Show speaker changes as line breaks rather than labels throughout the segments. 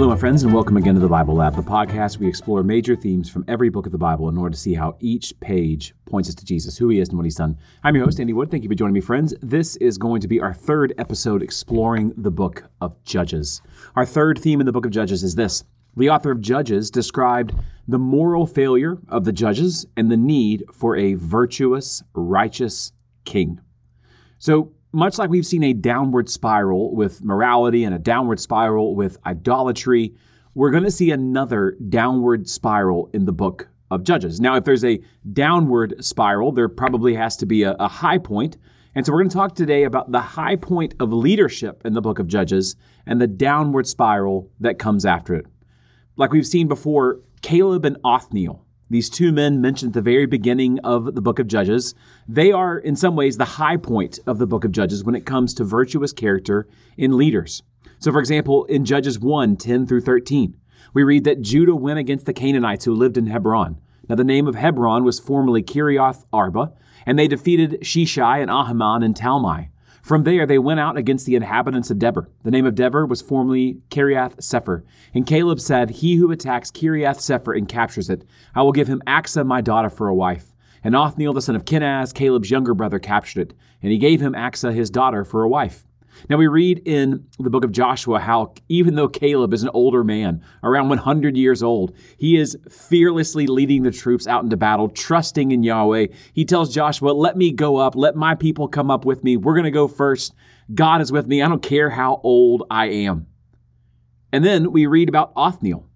Hello, my friends, and welcome again to the Bible Lab, the podcast. We explore major themes from every book of the Bible in order to see how each page points us to Jesus, who he is, and what he's done. I'm your host, Andy Wood. Thank you for joining me, friends. This is going to be our third episode exploring the book of Judges. Our third theme in the book of Judges is this the author of Judges described the moral failure of the judges and the need for a virtuous, righteous king. So, much like we've seen a downward spiral with morality and a downward spiral with idolatry, we're going to see another downward spiral in the book of Judges. Now, if there's a downward spiral, there probably has to be a, a high point. And so we're going to talk today about the high point of leadership in the book of Judges and the downward spiral that comes after it. Like we've seen before, Caleb and Othniel these two men mentioned at the very beginning of the book of Judges, they are in some ways the high point of the book of Judges when it comes to virtuous character in leaders. So, for example, in Judges 1 10 through 13, we read that Judah went against the Canaanites who lived in Hebron. Now, the name of Hebron was formerly Kiriath Arba, and they defeated Sheshai and Ahiman and Talmai. From there, they went out against the inhabitants of Debir. The name of Debir was formerly Kiriath Sepher. And Caleb said, He who attacks Kiriath Sepher and captures it, I will give him Achsah, my daughter, for a wife. And Othniel, the son of Kenaz, Caleb's younger brother, captured it. And he gave him Achsah, his daughter, for a wife. Now, we read in the book of Joshua how even though Caleb is an older man, around 100 years old, he is fearlessly leading the troops out into battle, trusting in Yahweh. He tells Joshua, Let me go up, let my people come up with me. We're going to go first. God is with me. I don't care how old I am. And then we read about Othniel.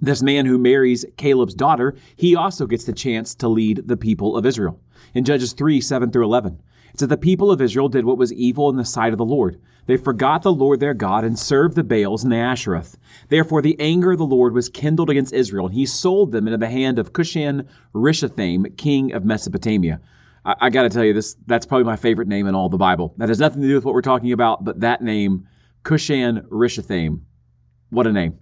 This man who marries Caleb's daughter, he also gets the chance to lead the people of Israel. In Judges 3 7 through 11. It says, The people of Israel did what was evil in the sight of the Lord. They forgot the Lord their God and served the Baals and the Asheroth. Therefore, the anger of the Lord was kindled against Israel, and he sold them into the hand of Cushan Rishathaim, king of Mesopotamia. I, I got to tell you, this that's probably my favorite name in all the Bible. That has nothing to do with what we're talking about, but that name, Cushan Rishathaim. What a name.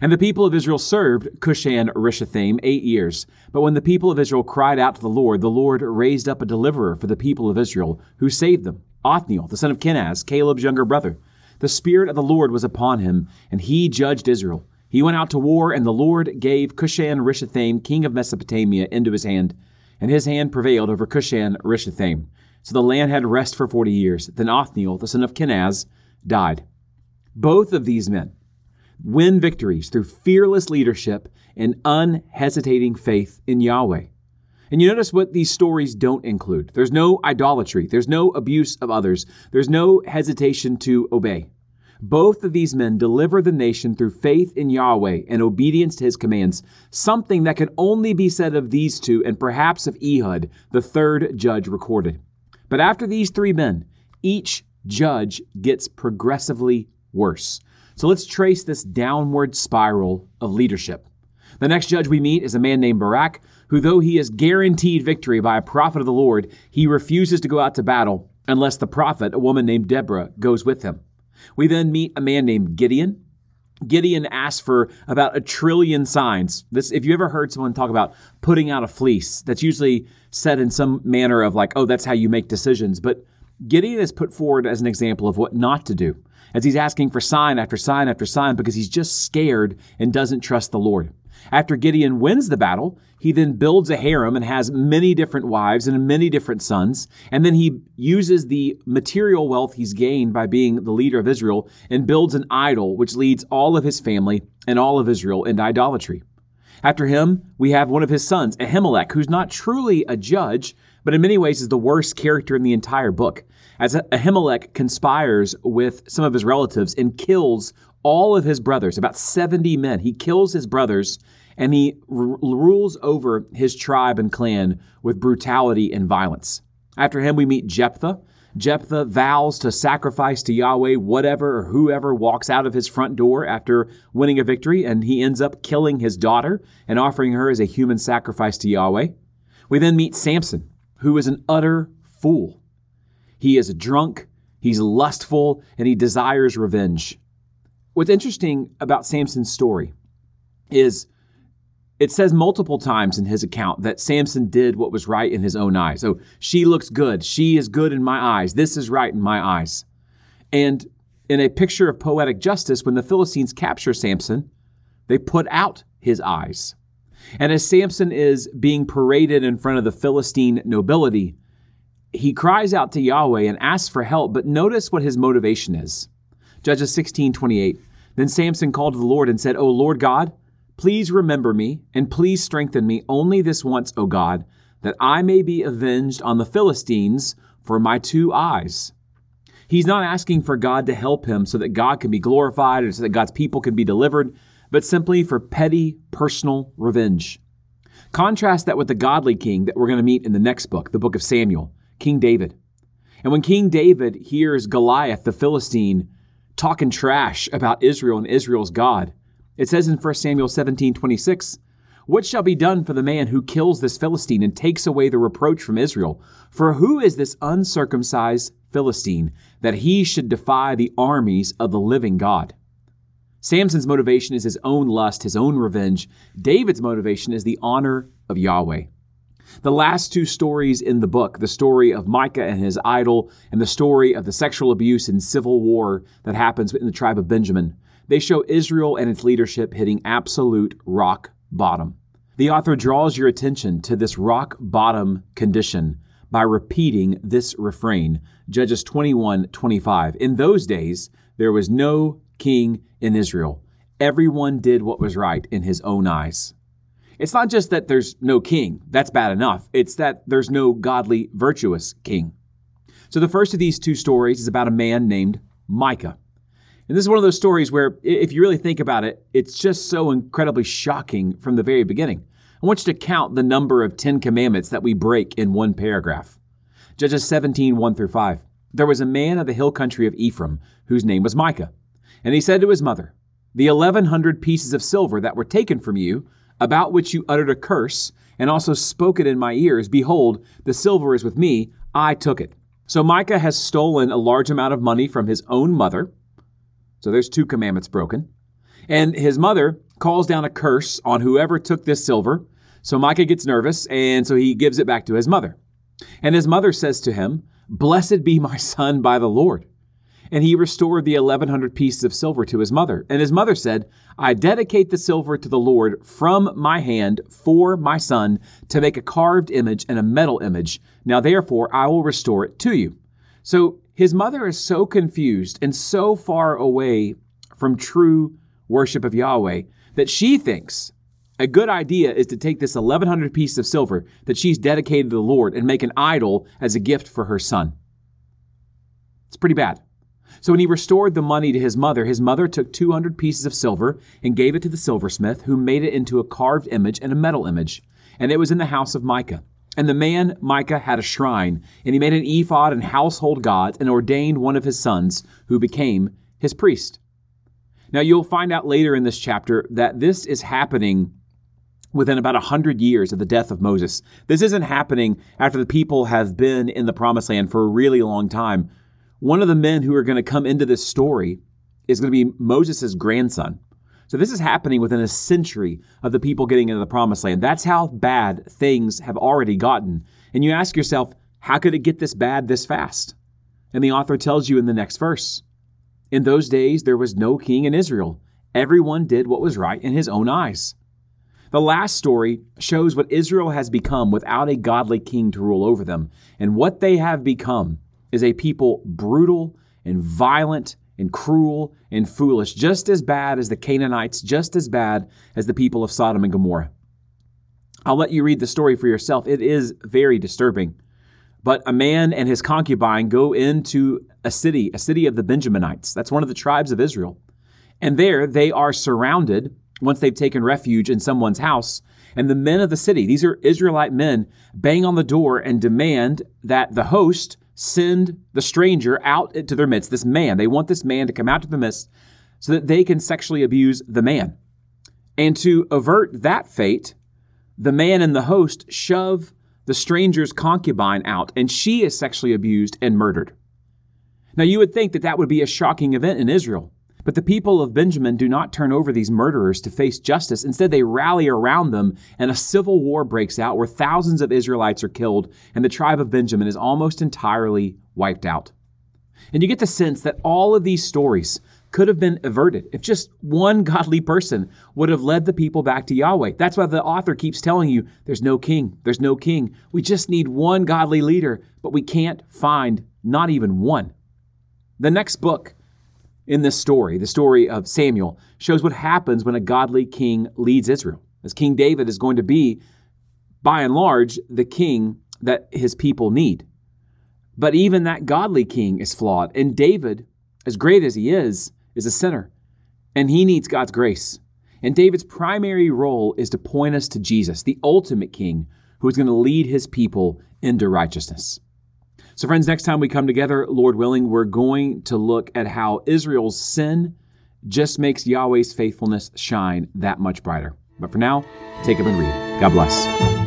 And the people of Israel served Cushan Rishathaim eight years. But when the people of Israel cried out to the Lord, the Lord raised up a deliverer for the people of Israel, who saved them Othniel, the son of Kenaz, Caleb's younger brother. The Spirit of the Lord was upon him, and he judged Israel. He went out to war, and the Lord gave Cushan Rishathaim, king of Mesopotamia, into his hand, and his hand prevailed over Cushan Rishathaim. So the land had rest for forty years. Then Othniel, the son of Kenaz, died. Both of these men, win victories through fearless leadership and unhesitating faith in Yahweh. And you notice what these stories don't include. There's no idolatry, there's no abuse of others, there's no hesitation to obey. Both of these men deliver the nation through faith in Yahweh and obedience to his commands, something that can only be said of these two and perhaps of Ehud, the third judge recorded. But after these three men, each judge gets progressively worse. So let's trace this downward spiral of leadership. The next judge we meet is a man named Barak, who, though he is guaranteed victory by a prophet of the Lord, he refuses to go out to battle unless the prophet, a woman named Deborah, goes with him. We then meet a man named Gideon. Gideon asks for about a trillion signs. This, if you ever heard someone talk about putting out a fleece, that's usually said in some manner of like, oh, that's how you make decisions. But Gideon is put forward as an example of what not to do as he's asking for sign after sign after sign because he's just scared and doesn't trust the Lord. After Gideon wins the battle, he then builds a harem and has many different wives and many different sons. And then he uses the material wealth he's gained by being the leader of Israel and builds an idol which leads all of his family and all of Israel into idolatry. After him, we have one of his sons, Abimelech, who's not truly a judge, but in many ways is the worst character in the entire book. As Abimelech conspires with some of his relatives and kills all of his brothers, about 70 men. He kills his brothers and he r- rules over his tribe and clan with brutality and violence. After him, we meet Jephthah. Jephthah vows to sacrifice to Yahweh whatever or whoever walks out of his front door after winning a victory, and he ends up killing his daughter and offering her as a human sacrifice to Yahweh. We then meet Samson, who is an utter fool. He is drunk, he's lustful, and he desires revenge. What's interesting about Samson's story is it says multiple times in his account that Samson did what was right in his own eyes. So she looks good. She is good in my eyes. This is right in my eyes. And In a picture of poetic justice, when the Philistines capture Samson, they put out his eyes. And as Samson is being paraded in front of the Philistine nobility, he cries out to Yahweh and asks for help, but notice what his motivation is. Judges 16 28. Then Samson called to the Lord and said, O Lord God, please remember me, and please strengthen me only this once, O God, that I may be avenged on the Philistines for my two eyes. He's not asking for God to help him so that God can be glorified or so that God's people can be delivered, but simply for petty personal revenge. Contrast that with the godly king that we're going to meet in the next book, the book of Samuel, King David. And when King David hears Goliath, the Philistine, talking trash about Israel and Israel's God, it says in 1 Samuel 17 26, What shall be done for the man who kills this Philistine and takes away the reproach from Israel? For who is this uncircumcised Philistine that he should defy the armies of the living God? Samson's motivation is his own lust, his own revenge. David's motivation is the honor of Yahweh. The last two stories in the book, the story of Micah and his idol, and the story of the sexual abuse and civil war that happens in the tribe of Benjamin, they show Israel and its leadership hitting absolute rock bottom. The author draws your attention to this rock bottom condition by repeating this refrain Judges 21 25. In those days, there was no king in Israel. Everyone did what was right in his own eyes. It's not just that there's no king, that's bad enough. It's that there's no godly, virtuous king. So the first of these two stories is about a man named Micah. And this is one of those stories where, if you really think about it, it's just so incredibly shocking from the very beginning. I want you to count the number of Ten Commandments that we break in one paragraph. Judges 17, 1 through 5. There was a man of the hill country of Ephraim whose name was Micah. And he said to his mother, The eleven hundred pieces of silver that were taken from you, about which you uttered a curse, and also spoke it in my ears, behold, the silver is with me, I took it. So Micah has stolen a large amount of money from his own mother. So there's two commandments broken. And his mother calls down a curse on whoever took this silver. So Micah gets nervous, and so he gives it back to his mother. And his mother says to him, Blessed be my son by the Lord and he restored the 1100 pieces of silver to his mother. And his mother said, I dedicate the silver to the Lord from my hand for my son to make a carved image and a metal image. Now therefore I will restore it to you. So his mother is so confused and so far away from true worship of Yahweh that she thinks a good idea is to take this 1100 pieces of silver that she's dedicated to the Lord and make an idol as a gift for her son. It's pretty bad. So when he restored the money to his mother, his mother took 200 pieces of silver and gave it to the silversmith, who made it into a carved image and a metal image. And it was in the house of Micah. And the man Micah had a shrine, and he made an ephod and household gods, and ordained one of his sons, who became his priest. Now you'll find out later in this chapter that this is happening within about a hundred years of the death of Moses. This isn't happening after the people have been in the promised land for a really long time. One of the men who are going to come into this story is going to be Moses' grandson. So this is happening within a century of the people getting into the promised land. That's how bad things have already gotten. And you ask yourself, how could it get this bad this fast? And the author tells you in the next verse In those days, there was no king in Israel. Everyone did what was right in his own eyes. The last story shows what Israel has become without a godly king to rule over them. And what they have become is a people brutal and violent and cruel and foolish, just as bad as the Canaanites, just as bad as the people of Sodom and Gomorrah. I'll let you read the story for yourself. It is very disturbing. But a man and his concubine go into a city, a city of the Benjaminites. That's one of the tribes of Israel. And there they are surrounded once they've taken refuge in someone's house. And the men of the city, these are Israelite men, bang on the door and demand that the host send the stranger out into their midst, this man. They want this man to come out to the midst so that they can sexually abuse the man. And to avert that fate, the man and the host shove the stranger's concubine out, and she is sexually abused and murdered. Now, you would think that that would be a shocking event in Israel. But the people of Benjamin do not turn over these murderers to face justice. Instead, they rally around them, and a civil war breaks out where thousands of Israelites are killed, and the tribe of Benjamin is almost entirely wiped out. And you get the sense that all of these stories could have been averted if just one godly person would have led the people back to Yahweh. That's why the author keeps telling you there's no king, there's no king. We just need one godly leader, but we can't find not even one. The next book in this story, the story of Samuel, shows what happens when a godly king leads Israel. As King David is going to be, by and large, the king that his people need. But even that godly king is flawed, and David, as great as he is, is a sinner, and he needs God's grace. And David's primary role is to point us to Jesus, the ultimate king, who is going to lead his people into righteousness. So, friends, next time we come together, Lord willing, we're going to look at how Israel's sin just makes Yahweh's faithfulness shine that much brighter. But for now, take up and read. God bless.